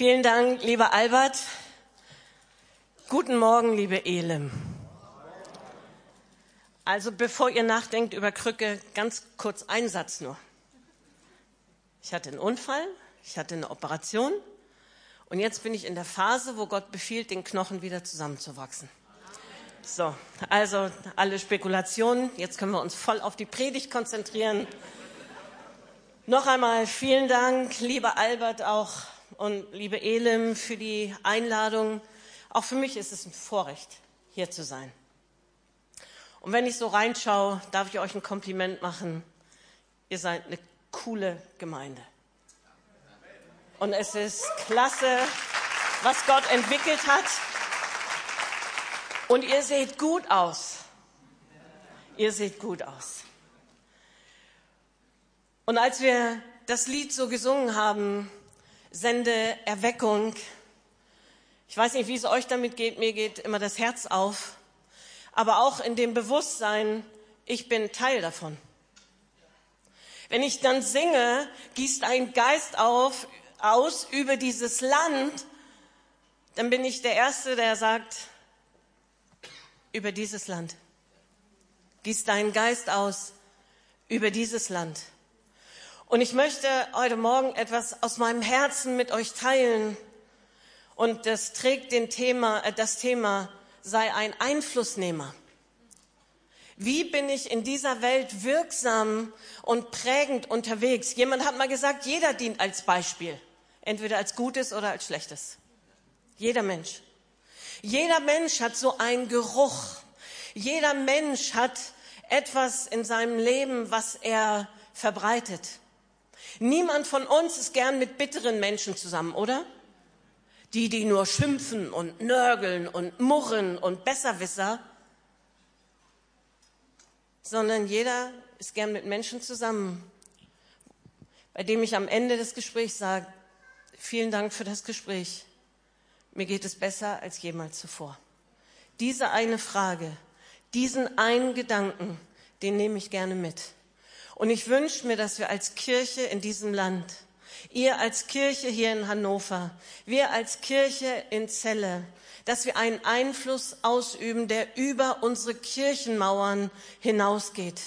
Vielen Dank, lieber Albert. Guten Morgen, liebe Elem. Also bevor ihr nachdenkt über Krücke, ganz kurz ein Satz nur. Ich hatte einen Unfall, ich hatte eine Operation und jetzt bin ich in der Phase, wo Gott befiehlt, den Knochen wieder zusammenzuwachsen. So, also alle Spekulationen, jetzt können wir uns voll auf die Predigt konzentrieren. Noch einmal vielen Dank, lieber Albert auch und liebe Elim für die Einladung. Auch für mich ist es ein Vorrecht, hier zu sein. Und wenn ich so reinschaue, darf ich euch ein Kompliment machen. Ihr seid eine coole Gemeinde. Und es ist klasse, was Gott entwickelt hat. Und ihr seht gut aus. Ihr seht gut aus. Und als wir das Lied so gesungen haben, Sende Erweckung, ich weiß nicht, wie es euch damit geht, mir geht immer das Herz auf, aber auch in dem Bewusstsein, ich bin Teil davon. Wenn ich dann singe, gießt ein Geist auf, aus über dieses Land, dann bin ich der Erste, der sagt, über dieses Land. Gießt deinen Geist aus über dieses Land. Und ich möchte heute Morgen etwas aus meinem Herzen mit euch teilen. Und das trägt den Thema, äh, das Thema sei ein Einflussnehmer. Wie bin ich in dieser Welt wirksam und prägend unterwegs? Jemand hat mal gesagt, jeder dient als Beispiel, entweder als Gutes oder als Schlechtes. Jeder Mensch. Jeder Mensch hat so einen Geruch. Jeder Mensch hat etwas in seinem Leben, was er verbreitet. Niemand von uns ist gern mit bitteren Menschen zusammen, oder? Die, die nur schimpfen und nörgeln und murren und Besserwisser sondern jeder ist gern mit Menschen zusammen, bei dem ich am Ende des Gesprächs sage, vielen Dank für das Gespräch. Mir geht es besser als jemals zuvor. Diese eine Frage, diesen einen Gedanken, den nehme ich gerne mit. Und ich wünsche mir, dass wir als Kirche in diesem Land, ihr als Kirche hier in Hannover, wir als Kirche in Celle, dass wir einen Einfluss ausüben, der über unsere Kirchenmauern hinausgeht,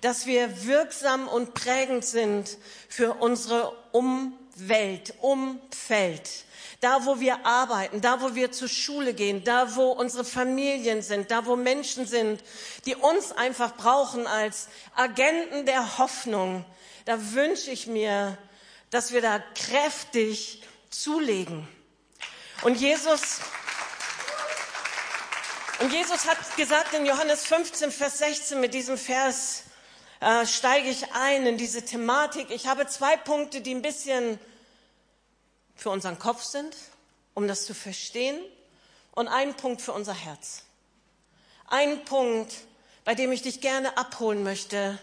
dass wir wirksam und prägend sind für unsere Umwelt, Umfeld, da wo wir arbeiten, da wo wir zur Schule gehen, da wo unsere Familien sind, da wo Menschen sind, die uns einfach brauchen als Agenten der Hoffnung, da wünsche ich mir, dass wir da kräftig zulegen. Und Jesus, und Jesus hat gesagt in Johannes 15, Vers 16 mit diesem Vers, äh, steige ich ein in diese Thematik. Ich habe zwei Punkte, die ein bisschen für unseren Kopf sind, um das zu verstehen, und einen Punkt für unser Herz. Ein Punkt, bei dem ich dich gerne abholen möchte,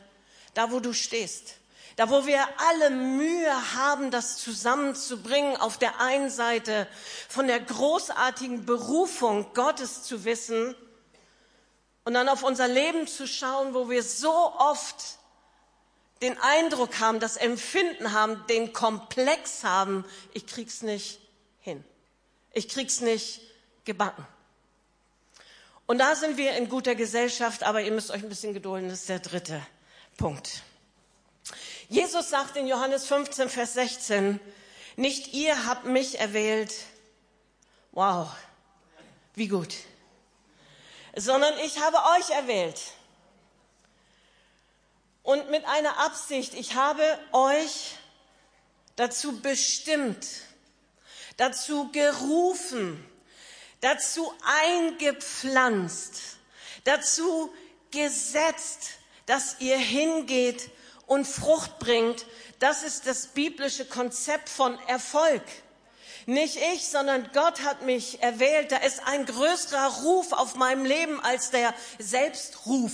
da wo du stehst. Da, wo wir alle Mühe haben, das zusammenzubringen, auf der einen Seite von der großartigen Berufung Gottes zu wissen und dann auf unser Leben zu schauen, wo wir so oft den Eindruck haben, das Empfinden haben, den Komplex haben, ich krieg's nicht hin. Ich krieg's nicht gebacken. Und da sind wir in guter Gesellschaft, aber ihr müsst euch ein bisschen gedulden, das ist der dritte Punkt. Jesus sagt in Johannes 15, Vers 16, nicht ihr habt mich erwählt, wow, wie gut, sondern ich habe euch erwählt. Und mit einer Absicht, ich habe euch dazu bestimmt, dazu gerufen, dazu eingepflanzt, dazu gesetzt, dass ihr hingeht und Frucht bringt, das ist das biblische Konzept von Erfolg. Nicht ich, sondern Gott hat mich erwählt. Da ist ein größerer Ruf auf meinem Leben als der Selbstruf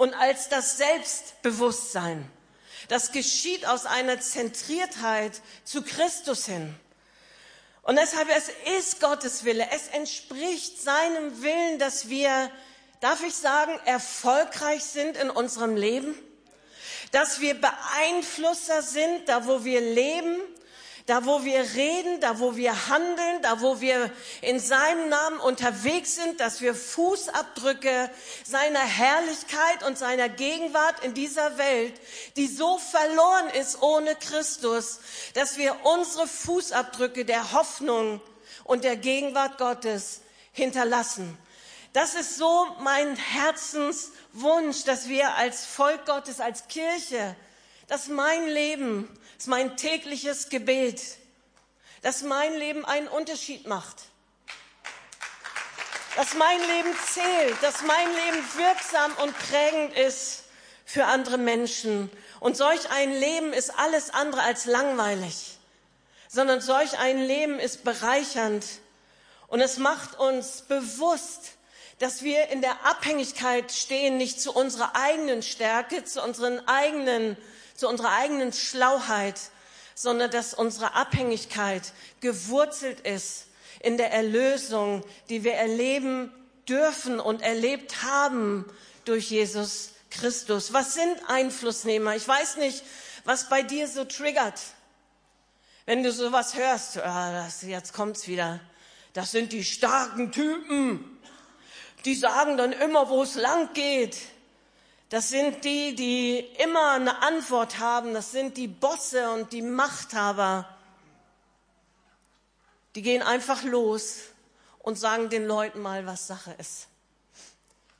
und als das Selbstbewusstsein. Das geschieht aus einer Zentriertheit zu Christus hin. Und deshalb, es ist Gottes Wille. Es entspricht seinem Willen, dass wir, darf ich sagen, erfolgreich sind in unserem Leben dass wir Beeinflusser sind, da wo wir leben, da wo wir reden, da wo wir handeln, da wo wir in seinem Namen unterwegs sind, dass wir Fußabdrücke seiner Herrlichkeit und seiner Gegenwart in dieser Welt, die so verloren ist ohne Christus, dass wir unsere Fußabdrücke der Hoffnung und der Gegenwart Gottes hinterlassen. Das ist so mein Herzenswunsch, dass wir als Volk Gottes, als Kirche, dass mein Leben ist mein tägliches Gebet, dass mein Leben einen Unterschied macht. Dass mein Leben zählt, dass mein Leben wirksam und prägend ist für andere Menschen. Und solch ein Leben ist alles andere als langweilig, sondern solch ein Leben ist bereichernd. Und es macht uns bewusst, dass wir in der Abhängigkeit stehen, nicht zu unserer eigenen Stärke, zu unseren eigenen zu unserer eigenen Schlauheit, sondern dass unsere Abhängigkeit gewurzelt ist in der Erlösung, die wir erleben dürfen und erlebt haben durch Jesus Christus. Was sind Einflussnehmer? Ich weiß nicht, was bei dir so triggert. Wenn du sowas hörst, ah, das, jetzt kommt's wieder. Das sind die starken Typen. Die sagen dann immer, wo es lang geht. Das sind die, die immer eine Antwort haben. Das sind die Bosse und die Machthaber. Die gehen einfach los und sagen den Leuten mal, was Sache ist.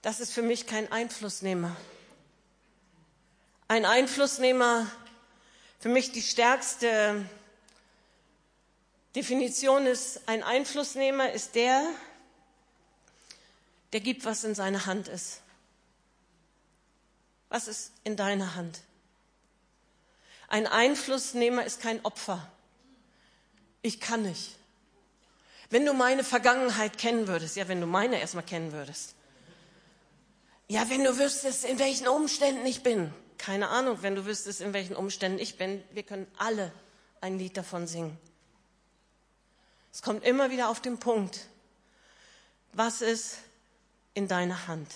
Das ist für mich kein Einflussnehmer. Ein Einflussnehmer, für mich die stärkste Definition ist, ein Einflussnehmer ist der, der gibt, was in seiner Hand ist. Was ist in deiner Hand? Ein Einflussnehmer ist kein Opfer. Ich kann nicht. Wenn du meine Vergangenheit kennen würdest, ja, wenn du meine erstmal kennen würdest. Ja, wenn du wüsstest, in welchen Umständen ich bin. Keine Ahnung, wenn du wüsstest, in welchen Umständen ich bin. Wir können alle ein Lied davon singen. Es kommt immer wieder auf den Punkt. Was ist in deiner Hand?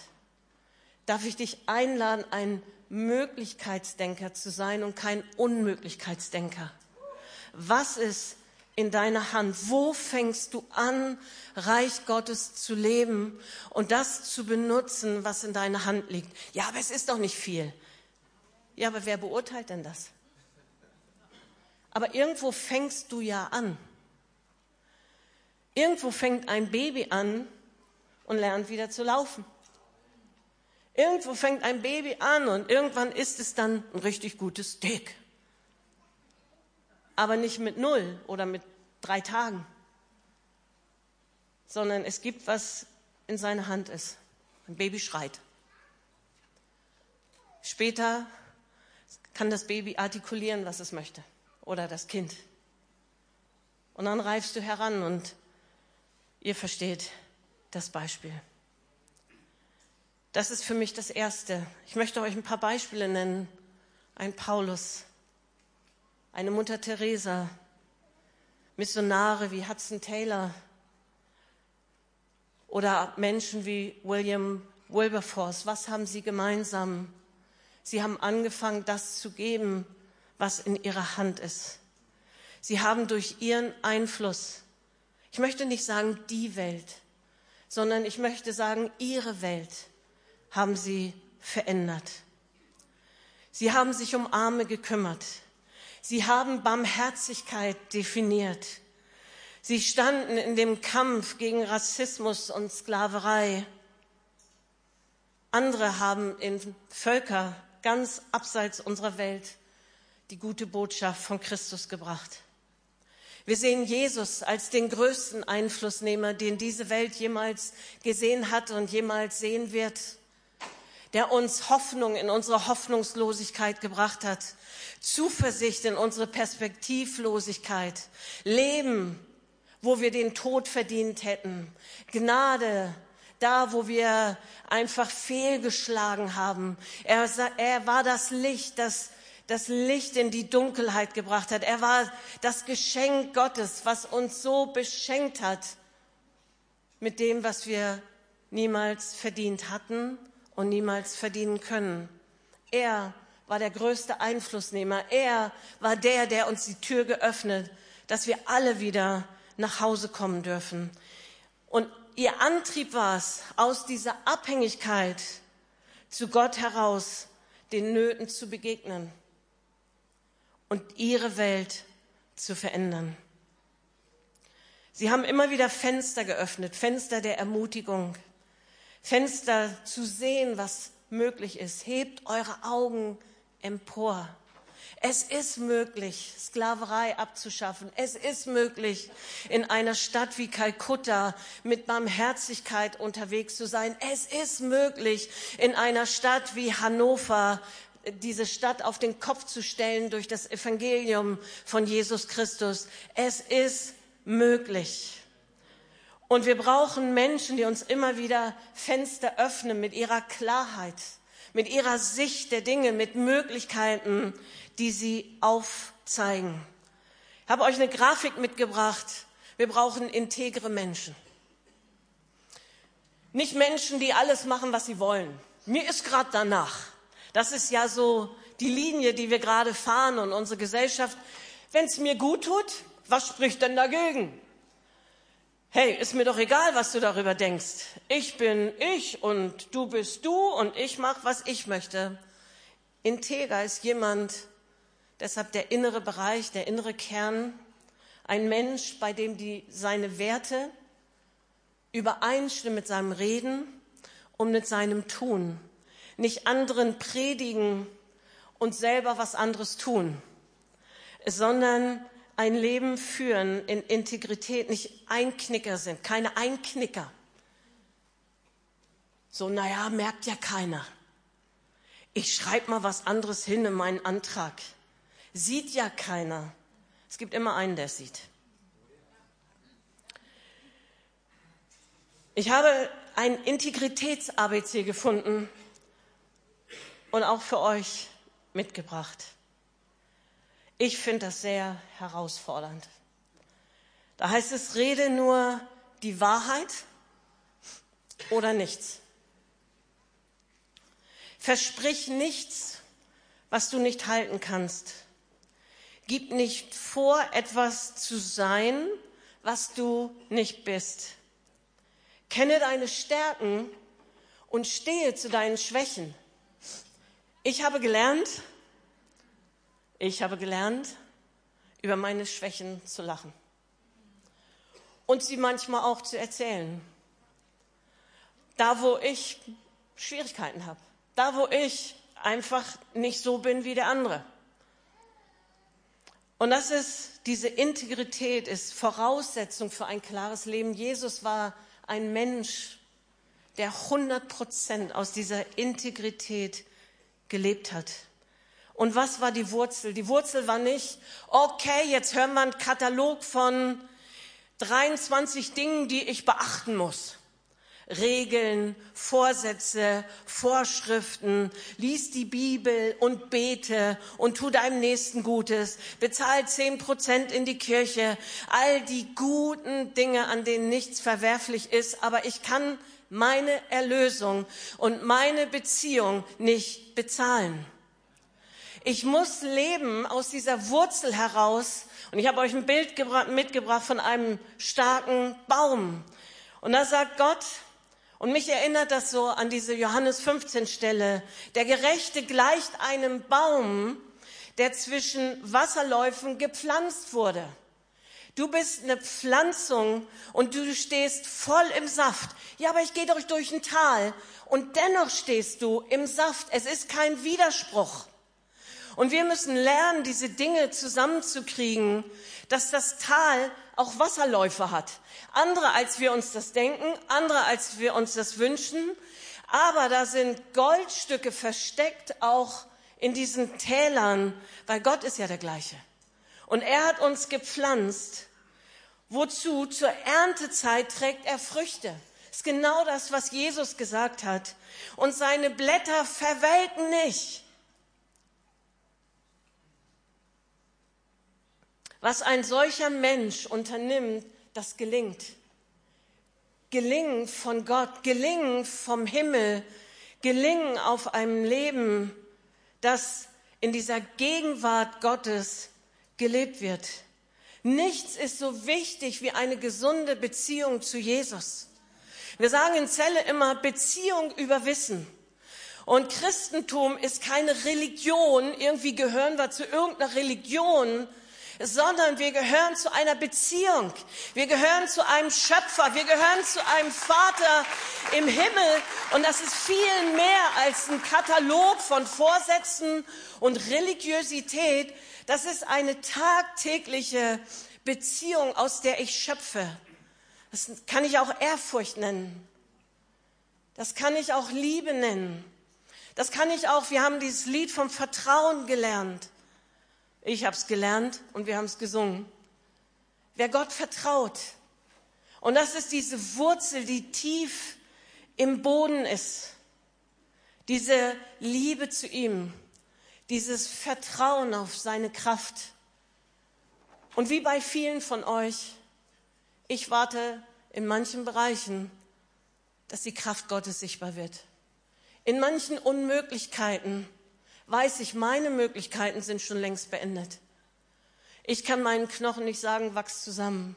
Darf ich dich einladen, ein Möglichkeitsdenker zu sein und kein Unmöglichkeitsdenker. Was ist in deiner Hand? Wo fängst du an, Reich Gottes zu leben und das zu benutzen, was in deiner Hand liegt? Ja, aber es ist doch nicht viel. Ja, aber wer beurteilt denn das? Aber irgendwo fängst du ja an. Irgendwo fängt ein Baby an und lernt wieder zu laufen. Irgendwo fängt ein Baby an und irgendwann ist es dann ein richtig gutes Steak. Aber nicht mit null oder mit drei Tagen, sondern es gibt, was in seiner Hand ist. Ein Baby schreit. Später kann das Baby artikulieren, was es möchte. Oder das Kind. Und dann reifst du heran und ihr versteht das Beispiel. Das ist für mich das Erste. Ich möchte euch ein paar Beispiele nennen. Ein Paulus, eine Mutter Teresa, Missionare wie Hudson Taylor oder Menschen wie William Wilberforce. Was haben sie gemeinsam? Sie haben angefangen, das zu geben, was in ihrer Hand ist. Sie haben durch ihren Einfluss, ich möchte nicht sagen die Welt, sondern ich möchte sagen ihre Welt, haben sie verändert. Sie haben sich um Arme gekümmert. Sie haben Barmherzigkeit definiert. Sie standen in dem Kampf gegen Rassismus und Sklaverei. Andere haben in Völker ganz abseits unserer Welt die gute Botschaft von Christus gebracht. Wir sehen Jesus als den größten Einflussnehmer, den diese Welt jemals gesehen hat und jemals sehen wird der uns Hoffnung in unsere Hoffnungslosigkeit gebracht hat, Zuversicht in unsere Perspektivlosigkeit, Leben, wo wir den Tod verdient hätten, Gnade, da, wo wir einfach fehlgeschlagen haben. Er, er war das Licht, das das Licht in die Dunkelheit gebracht hat. Er war das Geschenk Gottes, was uns so beschenkt hat mit dem, was wir niemals verdient hatten und niemals verdienen können. Er war der größte Einflussnehmer. Er war der, der uns die Tür geöffnet dass wir alle wieder nach Hause kommen dürfen. Und ihr Antrieb war es, aus dieser Abhängigkeit zu Gott heraus den Nöten zu begegnen und ihre Welt zu verändern. Sie haben immer wieder Fenster geöffnet, Fenster der Ermutigung, Fenster zu sehen, was möglich ist. Hebt eure Augen empor. Es ist möglich, Sklaverei abzuschaffen. Es ist möglich, in einer Stadt wie Kalkutta mit Barmherzigkeit unterwegs zu sein. Es ist möglich, in einer Stadt wie Hannover diese Stadt auf den Kopf zu stellen durch das Evangelium von Jesus Christus. Es ist möglich. Und wir brauchen Menschen, die uns immer wieder Fenster öffnen mit ihrer Klarheit, mit ihrer Sicht der Dinge, mit Möglichkeiten, die sie aufzeigen. Ich habe euch eine Grafik mitgebracht. Wir brauchen integre Menschen. Nicht Menschen, die alles machen, was sie wollen. Mir ist gerade danach. Das ist ja so die Linie, die wir gerade fahren und unsere Gesellschaft. Wenn es mir gut tut, was spricht denn dagegen? Hey, ist mir doch egal, was du darüber denkst. Ich bin ich und du bist du und ich mache, was ich möchte. Integer ist jemand, Deshalb der innere Bereich, der innere Kern, ein Mensch, bei dem die, seine Werte übereinstimmen mit seinem Reden und mit seinem Tun. Nicht anderen predigen und selber was anderes tun, sondern ein Leben führen in Integrität, nicht Einknicker sind, keine Einknicker. So, naja, merkt ja keiner. Ich schreibe mal was anderes hin in meinen Antrag sieht ja keiner. Es gibt immer einen, der sieht. Ich habe ein Integritäts-ABC gefunden und auch für euch mitgebracht. Ich finde das sehr herausfordernd. Da heißt es, rede nur die Wahrheit oder nichts. Versprich nichts, was du nicht halten kannst. Gib nicht vor, etwas zu sein, was du nicht bist. Kenne deine Stärken und stehe zu deinen Schwächen. Ich habe gelernt, ich habe gelernt, über meine Schwächen zu lachen und sie manchmal auch zu erzählen. Da, wo ich Schwierigkeiten habe, da, wo ich einfach nicht so bin wie der andere. Und das ist, diese Integrität ist Voraussetzung für ein klares Leben. Jesus war ein Mensch, der 100 Prozent aus dieser Integrität gelebt hat. Und was war die Wurzel? Die Wurzel war nicht, okay, jetzt hören wir einen Katalog von 23 Dingen, die ich beachten muss. Regeln, Vorsätze, Vorschriften, lies die Bibel und bete und tu deinem Nächsten Gutes, bezahl zehn Prozent in die Kirche, all die guten Dinge, an denen nichts verwerflich ist, aber ich kann meine Erlösung und meine Beziehung nicht bezahlen. Ich muss leben aus dieser Wurzel heraus. Und ich habe euch ein Bild mitgebracht von einem starken Baum. Und da sagt Gott, und mich erinnert das so an diese Johannes 15 Stelle. Der Gerechte gleicht einem Baum, der zwischen Wasserläufen gepflanzt wurde. Du bist eine Pflanzung und du stehst voll im Saft. Ja, aber ich gehe doch durch ein Tal und dennoch stehst du im Saft. Es ist kein Widerspruch. Und wir müssen lernen, diese Dinge zusammenzukriegen, dass das Tal auch Wasserläufe hat. Andere, als wir uns das denken, andere, als wir uns das wünschen. Aber da sind Goldstücke versteckt auch in diesen Tälern, weil Gott ist ja der gleiche. Und er hat uns gepflanzt. Wozu? Zur Erntezeit trägt er Früchte. Das ist genau das, was Jesus gesagt hat. Und seine Blätter verwelken nicht. Was ein solcher Mensch unternimmt, das gelingt. Gelingen von Gott, gelingen vom Himmel, gelingen auf einem Leben, das in dieser Gegenwart Gottes gelebt wird. Nichts ist so wichtig wie eine gesunde Beziehung zu Jesus. Wir sagen in Zelle immer Beziehung über Wissen. Und Christentum ist keine Religion, irgendwie gehören wir zu irgendeiner Religion, sondern wir gehören zu einer Beziehung. Wir gehören zu einem Schöpfer. Wir gehören zu einem Vater im Himmel. Und das ist viel mehr als ein Katalog von Vorsätzen und Religiosität. Das ist eine tagtägliche Beziehung, aus der ich schöpfe. Das kann ich auch Ehrfurcht nennen. Das kann ich auch Liebe nennen. Das kann ich auch, wir haben dieses Lied vom Vertrauen gelernt. Ich habe es gelernt und wir haben es gesungen. Wer Gott vertraut. Und das ist diese Wurzel, die tief im Boden ist. Diese Liebe zu ihm. Dieses Vertrauen auf seine Kraft. Und wie bei vielen von euch, ich warte in manchen Bereichen, dass die Kraft Gottes sichtbar wird. In manchen Unmöglichkeiten weiß ich, meine Möglichkeiten sind schon längst beendet. Ich kann meinen Knochen nicht sagen, wachs zusammen.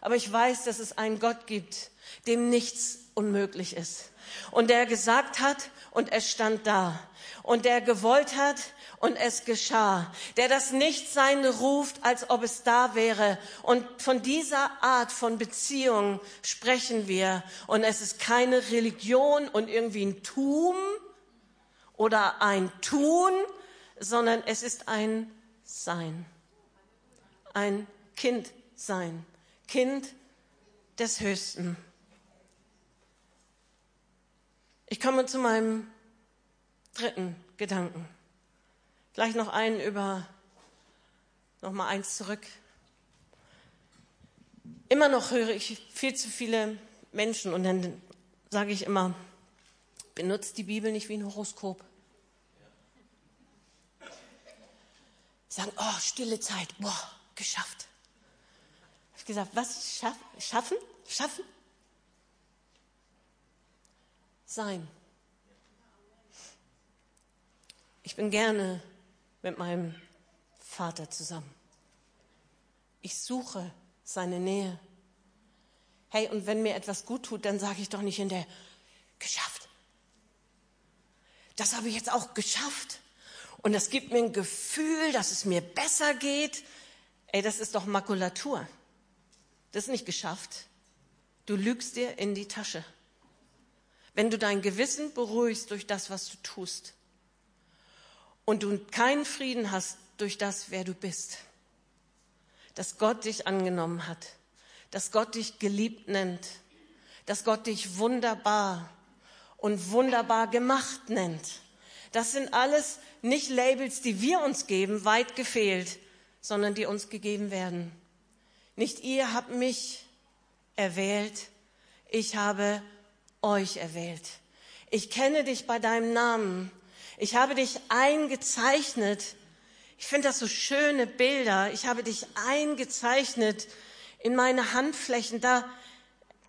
Aber ich weiß, dass es einen Gott gibt, dem nichts unmöglich ist. Und der gesagt hat und es stand da. Und der gewollt hat und es geschah. Der das Nichtsein ruft, als ob es da wäre. Und von dieser Art von Beziehung sprechen wir. Und es ist keine Religion und irgendwie ein Tum, oder ein Tun, sondern es ist ein Sein. Ein Kind sein. Kind des Höchsten. Ich komme zu meinem dritten Gedanken. Gleich noch einen über, noch mal eins zurück. Immer noch höre ich viel zu viele Menschen und dann sage ich immer, benutzt die Bibel nicht wie ein Horoskop. Sagen, oh, stille Zeit, boah, geschafft. Ich habe gesagt, was schaff, schaffen? Schaffen? Sein. Ich bin gerne mit meinem Vater zusammen. Ich suche seine Nähe. Hey, und wenn mir etwas gut tut, dann sage ich doch nicht in der geschafft das habe ich jetzt auch geschafft. Und das gibt mir ein Gefühl, dass es mir besser geht. Ey, das ist doch Makulatur. Das ist nicht geschafft. Du lügst dir in die Tasche. Wenn du dein Gewissen beruhigst durch das, was du tust und du keinen Frieden hast durch das, wer du bist, dass Gott dich angenommen hat, dass Gott dich geliebt nennt, dass Gott dich wunderbar und wunderbar gemacht nennt. Das sind alles nicht Labels, die wir uns geben, weit gefehlt, sondern die uns gegeben werden. Nicht ihr habt mich erwählt, ich habe euch erwählt. Ich kenne dich bei deinem Namen. Ich habe dich eingezeichnet. Ich finde das so schöne Bilder. Ich habe dich eingezeichnet in meine Handflächen. Da,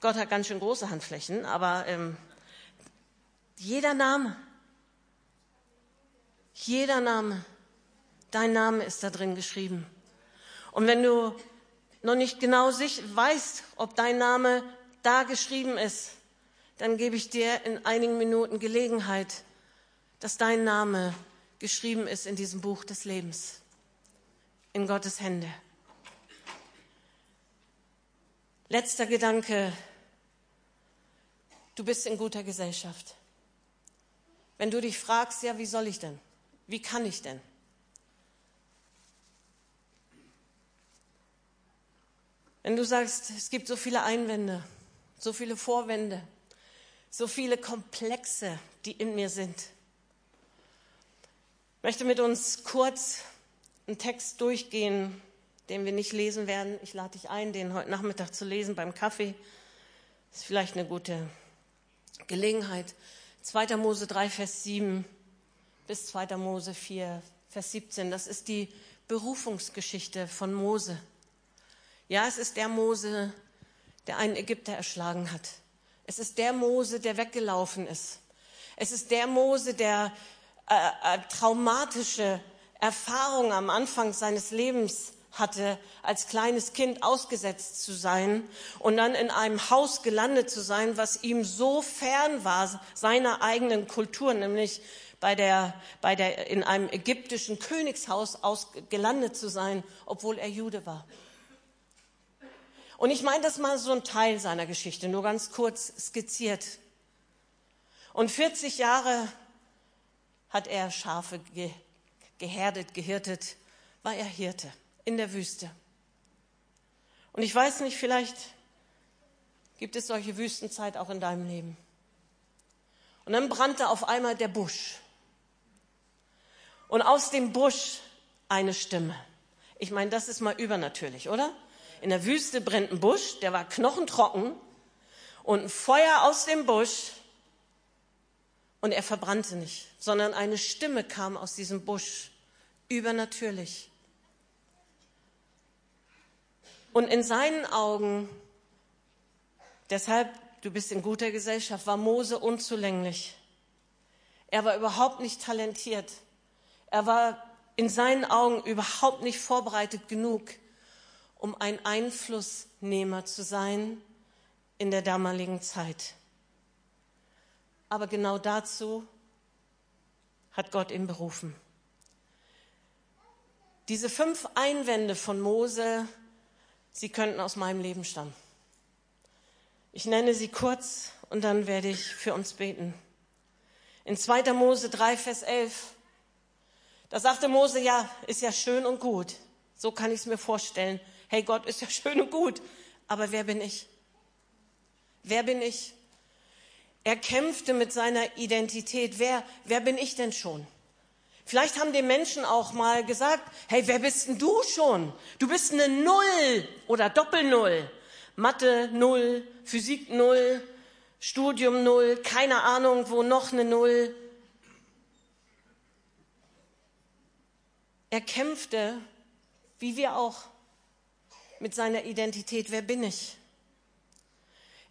Gott hat ganz schön große Handflächen, aber ähm, jeder Name. Jeder Name. Dein Name ist da drin geschrieben. Und wenn du noch nicht genau weißt, ob dein Name da geschrieben ist, dann gebe ich dir in einigen Minuten Gelegenheit, dass dein Name geschrieben ist in diesem Buch des Lebens, in Gottes Hände. Letzter Gedanke. Du bist in guter Gesellschaft. Wenn du dich fragst, ja, wie soll ich denn? Wie kann ich denn? Wenn du sagst, es gibt so viele Einwände, so viele Vorwände, so viele Komplexe, die in mir sind. Ich möchte mit uns kurz einen Text durchgehen, den wir nicht lesen werden. Ich lade dich ein, den heute Nachmittag zu lesen beim Kaffee. Das ist vielleicht eine gute Gelegenheit. 2. Mose 3, Vers 7 bis 2. Mose 4, Vers 17. Das ist die Berufungsgeschichte von Mose. Ja, es ist der Mose, der einen Ägypter erschlagen hat. Es ist der Mose, der weggelaufen ist. Es ist der Mose, der äh, äh, traumatische Erfahrungen am Anfang seines Lebens hatte, als kleines Kind ausgesetzt zu sein und dann in einem Haus gelandet zu sein, was ihm so fern war seiner eigenen Kultur, nämlich bei der, bei der, in einem ägyptischen Königshaus aus, gelandet zu sein, obwohl er Jude war. Und ich meine das mal so ein Teil seiner Geschichte, nur ganz kurz skizziert. Und 40 Jahre hat er Schafe ge gehärtet, gehirtet, war er Hirte in der Wüste. Und ich weiß nicht, vielleicht gibt es solche Wüstenzeit auch in deinem Leben. Und dann brannte auf einmal der Busch. Und aus dem Busch eine Stimme. Ich meine, das ist mal übernatürlich, oder? In der Wüste brennt ein Busch, der war knochentrocken und ein Feuer aus dem Busch und er verbrannte nicht, sondern eine Stimme kam aus diesem Busch, übernatürlich. Und in seinen Augen, deshalb, du bist in guter Gesellschaft, war Mose unzulänglich. Er war überhaupt nicht talentiert. Er war in seinen Augen überhaupt nicht vorbereitet genug, um ein Einflussnehmer zu sein in der damaligen Zeit. Aber genau dazu hat Gott ihn berufen. Diese fünf Einwände von Mose, sie könnten aus meinem Leben stammen. Ich nenne sie kurz und dann werde ich für uns beten. In 2. Mose 3, Vers 11 da sagte Mose, ja, ist ja schön und gut. So kann ich es mir vorstellen. Hey, Gott ist ja schön und gut. Aber wer bin ich? Wer bin ich? Er kämpfte mit seiner Identität. Wer, wer bin ich denn schon? Vielleicht haben die Menschen auch mal gesagt, hey, wer bist denn du schon? Du bist eine Null oder Doppelnull. Mathe Null, Physik Null, Studium Null, keine Ahnung, wo noch eine Null. Er kämpfte, wie wir auch, mit seiner Identität. Wer bin ich?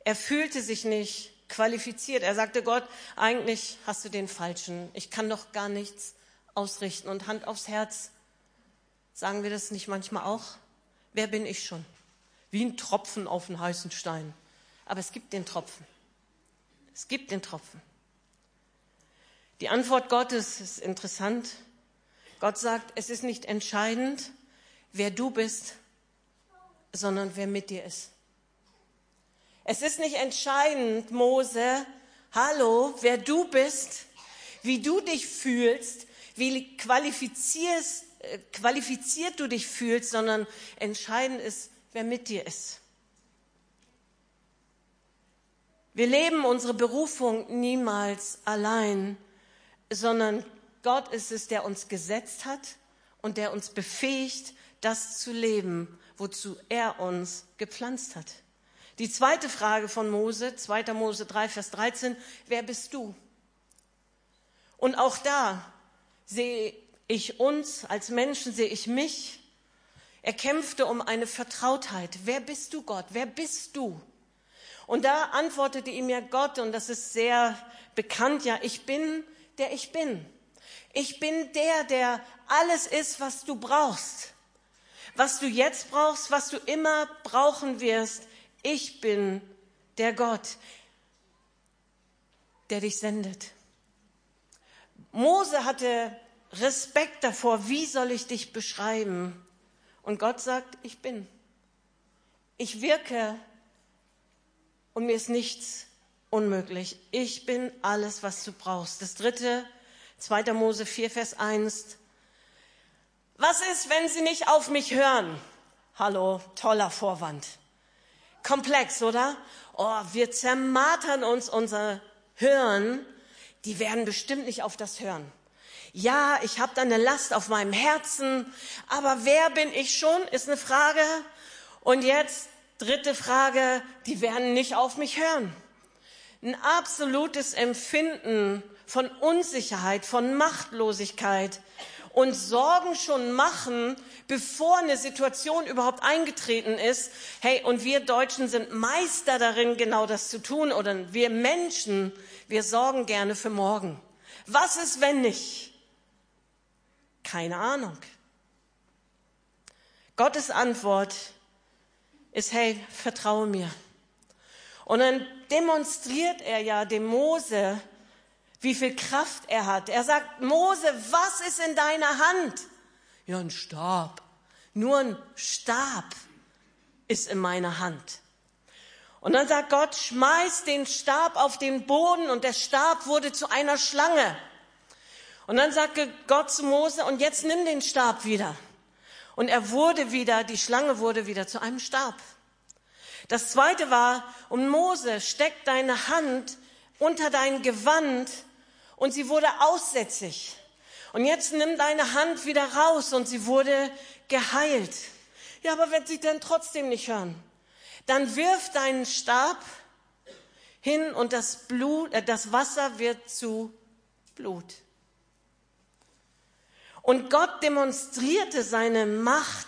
Er fühlte sich nicht qualifiziert. Er sagte Gott, eigentlich hast du den Falschen. Ich kann doch gar nichts ausrichten. Und Hand aufs Herz, sagen wir das nicht manchmal auch? Wer bin ich schon? Wie ein Tropfen auf einen heißen Stein. Aber es gibt den Tropfen. Es gibt den Tropfen. Die Antwort Gottes ist interessant. Gott sagt, es ist nicht entscheidend, wer du bist, sondern wer mit dir ist. Es ist nicht entscheidend, Mose, hallo, wer du bist, wie du dich fühlst, wie äh, qualifiziert du dich fühlst, sondern entscheidend ist, wer mit dir ist. Wir leben unsere Berufung niemals allein, sondern Gott ist es, der uns gesetzt hat und der uns befähigt, das zu leben, wozu er uns gepflanzt hat. Die zweite Frage von Mose, 2. Mose 3, Vers 13, wer bist du? Und auch da sehe ich uns als Menschen, sehe ich mich. Er kämpfte um eine Vertrautheit. Wer bist du, Gott? Wer bist du? Und da antwortete ihm ja Gott, und das ist sehr bekannt, ja, ich bin, der ich bin. Ich bin der, der alles ist, was du brauchst. Was du jetzt brauchst, was du immer brauchen wirst. Ich bin der Gott, der dich sendet. Mose hatte Respekt davor, wie soll ich dich beschreiben? Und Gott sagt, ich bin. Ich wirke und mir ist nichts unmöglich. Ich bin alles, was du brauchst. Das dritte, 2. Mose 4, Vers 1. Was ist, wenn sie nicht auf mich hören? Hallo, toller Vorwand. Komplex, oder? Oh, wir zermartern uns unser Hören. Die werden bestimmt nicht auf das Hören. Ja, ich habe da eine Last auf meinem Herzen, aber wer bin ich schon, ist eine Frage. Und jetzt dritte Frage, die werden nicht auf mich hören. Ein absolutes Empfinden von Unsicherheit, von Machtlosigkeit und Sorgen schon machen, bevor eine Situation überhaupt eingetreten ist. Hey, und wir Deutschen sind Meister darin, genau das zu tun. Oder wir Menschen, wir sorgen gerne für morgen. Was ist, wenn nicht? Keine Ahnung. Gottes Antwort ist, hey, vertraue mir. Und dann demonstriert er ja dem Mose, wie viel Kraft er hat. Er sagt, Mose, was ist in deiner Hand? Ja, ein Stab. Nur ein Stab ist in meiner Hand. Und dann sagt Gott, schmeiß den Stab auf den Boden und der Stab wurde zu einer Schlange. Und dann sagte Gott zu Mose, und jetzt nimm den Stab wieder. Und er wurde wieder, die Schlange wurde wieder zu einem Stab. Das zweite war, und Mose, steck deine Hand unter dein Gewand und sie wurde aussätzig. Und jetzt nimm deine Hand wieder raus und sie wurde geheilt. Ja, aber wenn sie dann trotzdem nicht hören, dann wirf deinen Stab hin und das Blut, äh, das Wasser wird zu Blut. Und Gott demonstrierte seine Macht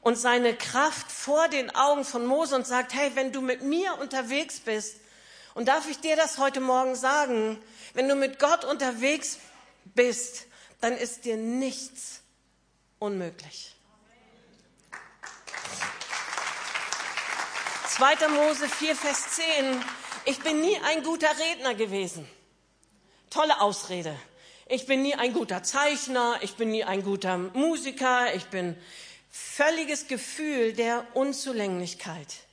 und seine Kraft vor den Augen von Mose und sagt, hey, wenn du mit mir unterwegs bist, und darf ich dir das heute Morgen sagen, wenn du mit Gott unterwegs bist, dann ist dir nichts unmöglich. 2. Mose 4, Vers 10. Ich bin nie ein guter Redner gewesen. Tolle Ausrede. Ich bin nie ein guter Zeichner, ich bin nie ein guter Musiker, ich bin völliges Gefühl der Unzulänglichkeit.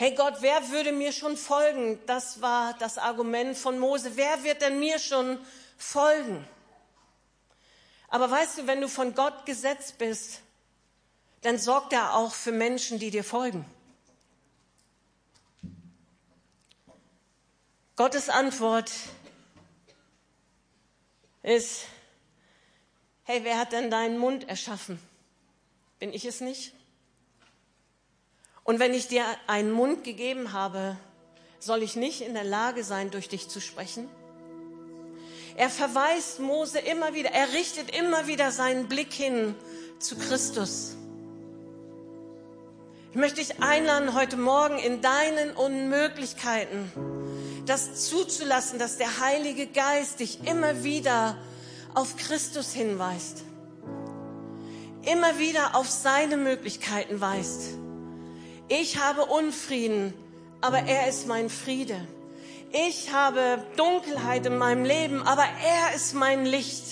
Hey Gott, wer würde mir schon folgen? Das war das Argument von Mose. Wer wird denn mir schon folgen? Aber weißt du, wenn du von Gott gesetzt bist, dann sorgt er auch für Menschen, die dir folgen. Gottes Antwort ist, hey, wer hat denn deinen Mund erschaffen? Bin ich es nicht? Und wenn ich dir einen Mund gegeben habe, soll ich nicht in der Lage sein, durch dich zu sprechen? Er verweist Mose immer wieder, er richtet immer wieder seinen Blick hin zu Christus. Ich möchte dich einladen, heute Morgen in deinen Unmöglichkeiten das zuzulassen, dass der Heilige Geist dich immer wieder auf Christus hinweist immer wieder auf seine Möglichkeiten weist. Ich habe Unfrieden, aber er ist mein Friede. Ich habe Dunkelheit in meinem Leben, aber er ist mein Licht.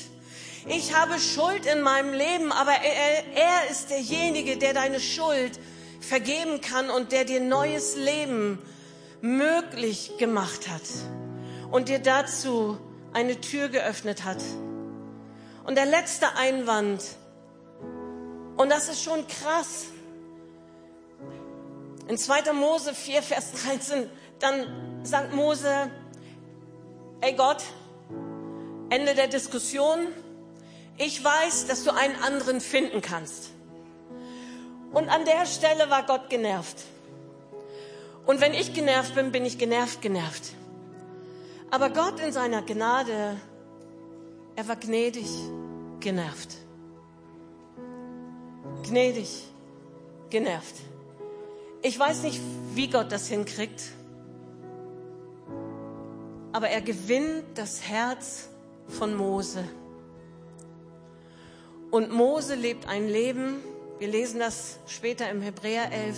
Ich habe Schuld in meinem Leben, aber er, er ist derjenige, der deine Schuld vergeben kann und der dir neues Leben möglich gemacht hat und dir dazu eine Tür geöffnet hat. Und der letzte Einwand, und das ist schon krass. In 2. Mose 4, Vers 13, dann sagt Mose, ey Gott, Ende der Diskussion, ich weiß, dass du einen anderen finden kannst. Und an der Stelle war Gott genervt. Und wenn ich genervt bin, bin ich genervt, genervt. Aber Gott in seiner Gnade, er war gnädig, genervt gnädig, genervt. Ich weiß nicht, wie Gott das hinkriegt, aber er gewinnt das Herz von Mose. Und Mose lebt ein Leben, wir lesen das später im Hebräer 11,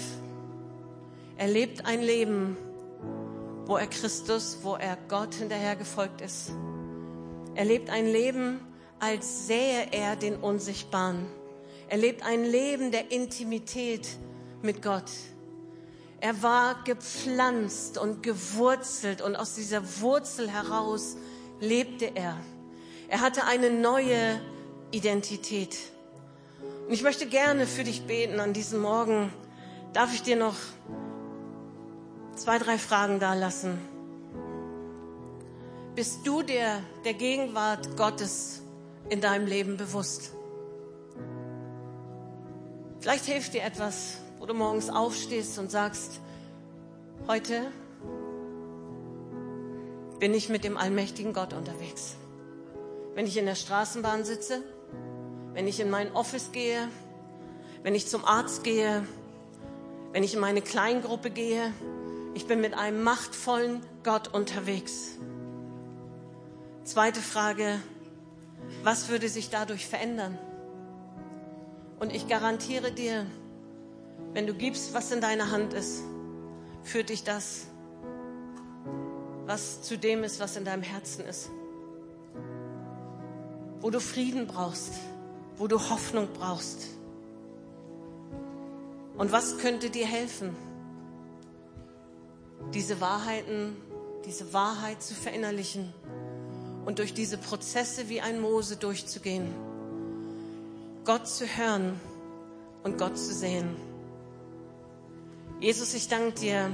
er lebt ein Leben, wo er Christus, wo er Gott hinterher gefolgt ist. Er lebt ein Leben, als sähe er den Unsichtbaren. Er lebt ein Leben der Intimität mit Gott. Er war gepflanzt und gewurzelt und aus dieser Wurzel heraus lebte er. Er hatte eine neue Identität. Und ich möchte gerne für dich beten an diesem Morgen. Darf ich dir noch zwei, drei Fragen da lassen? Bist du der, der Gegenwart Gottes in deinem Leben bewusst? Vielleicht hilft dir etwas, du morgens aufstehst und sagst, heute bin ich mit dem allmächtigen Gott unterwegs. Wenn ich in der Straßenbahn sitze, wenn ich in mein Office gehe, wenn ich zum Arzt gehe, wenn ich in meine Kleingruppe gehe, ich bin mit einem machtvollen Gott unterwegs. Zweite Frage, was würde sich dadurch verändern? Und ich garantiere dir, wenn du gibst, was in deiner Hand ist, führt dich das, was zu dem ist, was in deinem Herzen ist. Wo du Frieden brauchst, wo du Hoffnung brauchst. Und was könnte dir helfen, diese Wahrheiten, diese Wahrheit zu verinnerlichen und durch diese Prozesse wie ein Mose durchzugehen? Gott zu hören und Gott zu sehen. Jesus, ich danke dir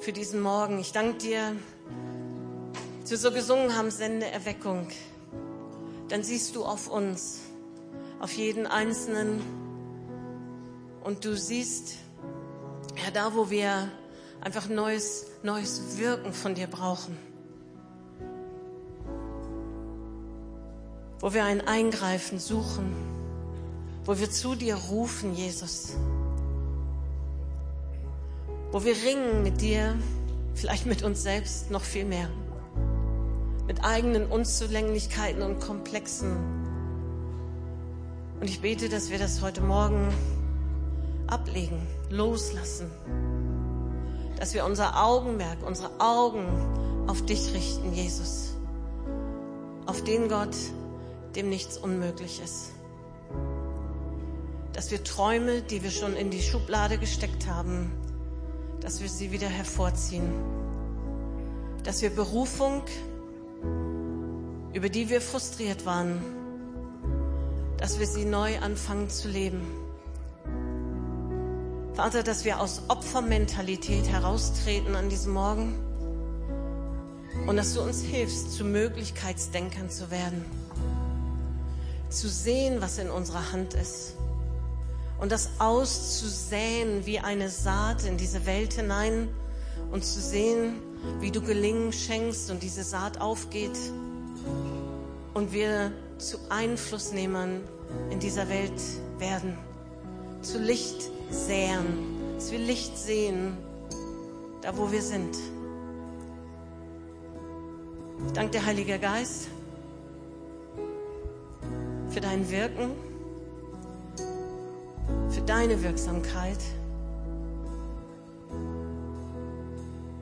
für diesen Morgen. Ich danke dir, dass wir so gesungen haben, sende Erweckung. Dann siehst du auf uns, auf jeden Einzelnen. Und du siehst, ja, da, wo wir einfach neues, neues Wirken von dir brauchen. Wo wir ein Eingreifen suchen. Wo wir zu dir rufen, Jesus wo wir ringen mit dir, vielleicht mit uns selbst noch viel mehr, mit eigenen Unzulänglichkeiten und Komplexen. Und ich bete, dass wir das heute Morgen ablegen, loslassen, dass wir unser Augenmerk, unsere Augen auf dich richten, Jesus, auf den Gott, dem nichts unmöglich ist. Dass wir Träume, die wir schon in die Schublade gesteckt haben, dass wir sie wieder hervorziehen. Dass wir Berufung, über die wir frustriert waren, dass wir sie neu anfangen zu leben. Vater, dass wir aus Opfermentalität heraustreten an diesem Morgen und dass du uns hilfst, zu Möglichkeitsdenkern zu werden, zu sehen, was in unserer Hand ist und das auszusäen wie eine Saat in diese Welt hinein und zu sehen, wie du Gelingen schenkst und diese Saat aufgeht und wir zu Einflussnehmern in dieser Welt werden, zu Licht säen, dass wir Licht sehen, da wo wir sind. Ich danke dir, Heiliger Geist, für dein Wirken für deine Wirksamkeit,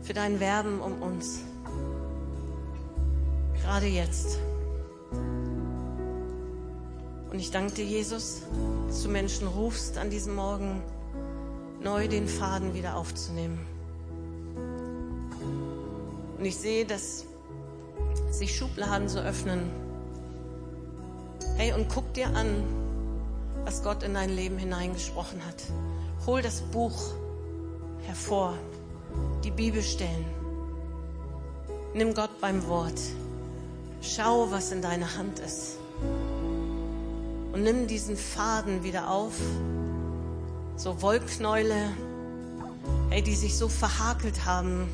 für dein Werben um uns. Gerade jetzt. Und ich danke dir, Jesus, dass du Menschen rufst an diesem Morgen, neu den Faden wieder aufzunehmen. Und ich sehe, dass sich Schubladen so öffnen. Hey, und guck dir an, was Gott in dein Leben hineingesprochen hat. Hol das Buch hervor, die Bibelstellen. Nimm Gott beim Wort. Schau, was in deiner Hand ist. Und nimm diesen Faden wieder auf. So Wollknäule, hey, die sich so verhakelt haben.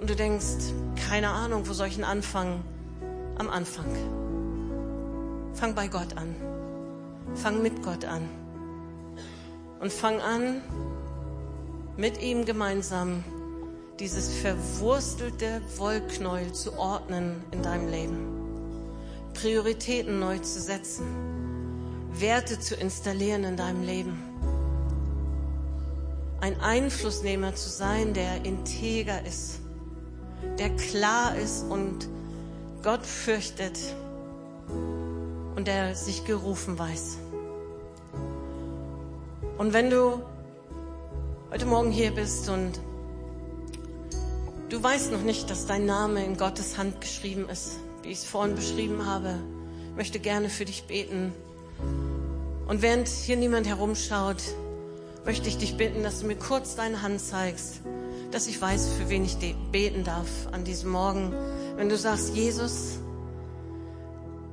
Und du denkst, keine Ahnung, wo soll ich denn anfangen? Am Anfang. Fang bei Gott an. Fang mit Gott an. Und fang an, mit ihm gemeinsam dieses verwurstelte Wollknäuel zu ordnen in deinem Leben. Prioritäten neu zu setzen. Werte zu installieren in deinem Leben. Ein Einflussnehmer zu sein, der integer ist, der klar ist und Gott fürchtet und der sich gerufen weiß. Und wenn du heute Morgen hier bist und du weißt noch nicht, dass dein Name in Gottes Hand geschrieben ist, wie ich es vorhin beschrieben habe, möchte gerne für dich beten. Und während hier niemand herumschaut, möchte ich dich bitten, dass du mir kurz deine Hand zeigst, dass ich weiß, für wen ich beten darf an diesem Morgen. Wenn du sagst, Jesus,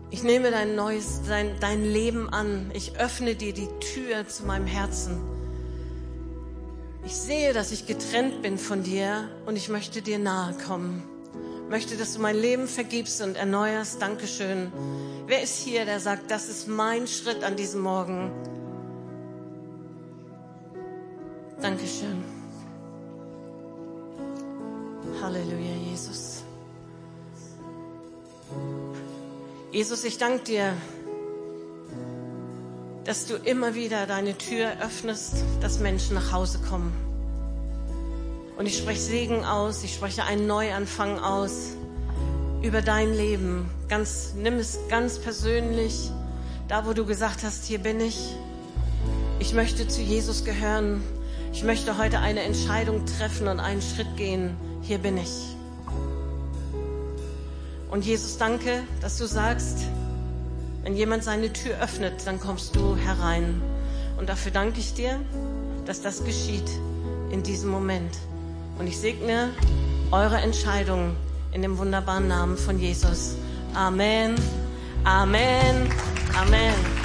ich nehme dein neues, dein, dein Leben an. Ich öffne dir die Tür zu meinem Herzen. Ich sehe, dass ich getrennt bin von dir und ich möchte dir nahe kommen. Ich möchte, dass du mein Leben vergibst und erneuerst. Dankeschön. Wer ist hier, der sagt, das ist mein Schritt an diesem Morgen? Dankeschön. Halleluja, Jesus. Jesus, ich danke dir, dass du immer wieder deine Tür öffnest, dass Menschen nach Hause kommen. Und ich spreche Segen aus, ich spreche einen Neuanfang aus über dein Leben. Ganz, nimm es ganz persönlich, da wo du gesagt hast, hier bin ich. Ich möchte zu Jesus gehören. Ich möchte heute eine Entscheidung treffen und einen Schritt gehen. Hier bin ich. Und Jesus, danke, dass du sagst, wenn jemand seine Tür öffnet, dann kommst du herein. Und dafür danke ich dir, dass das geschieht in diesem Moment. Und ich segne eure Entscheidung in dem wunderbaren Namen von Jesus. Amen. Amen. Amen.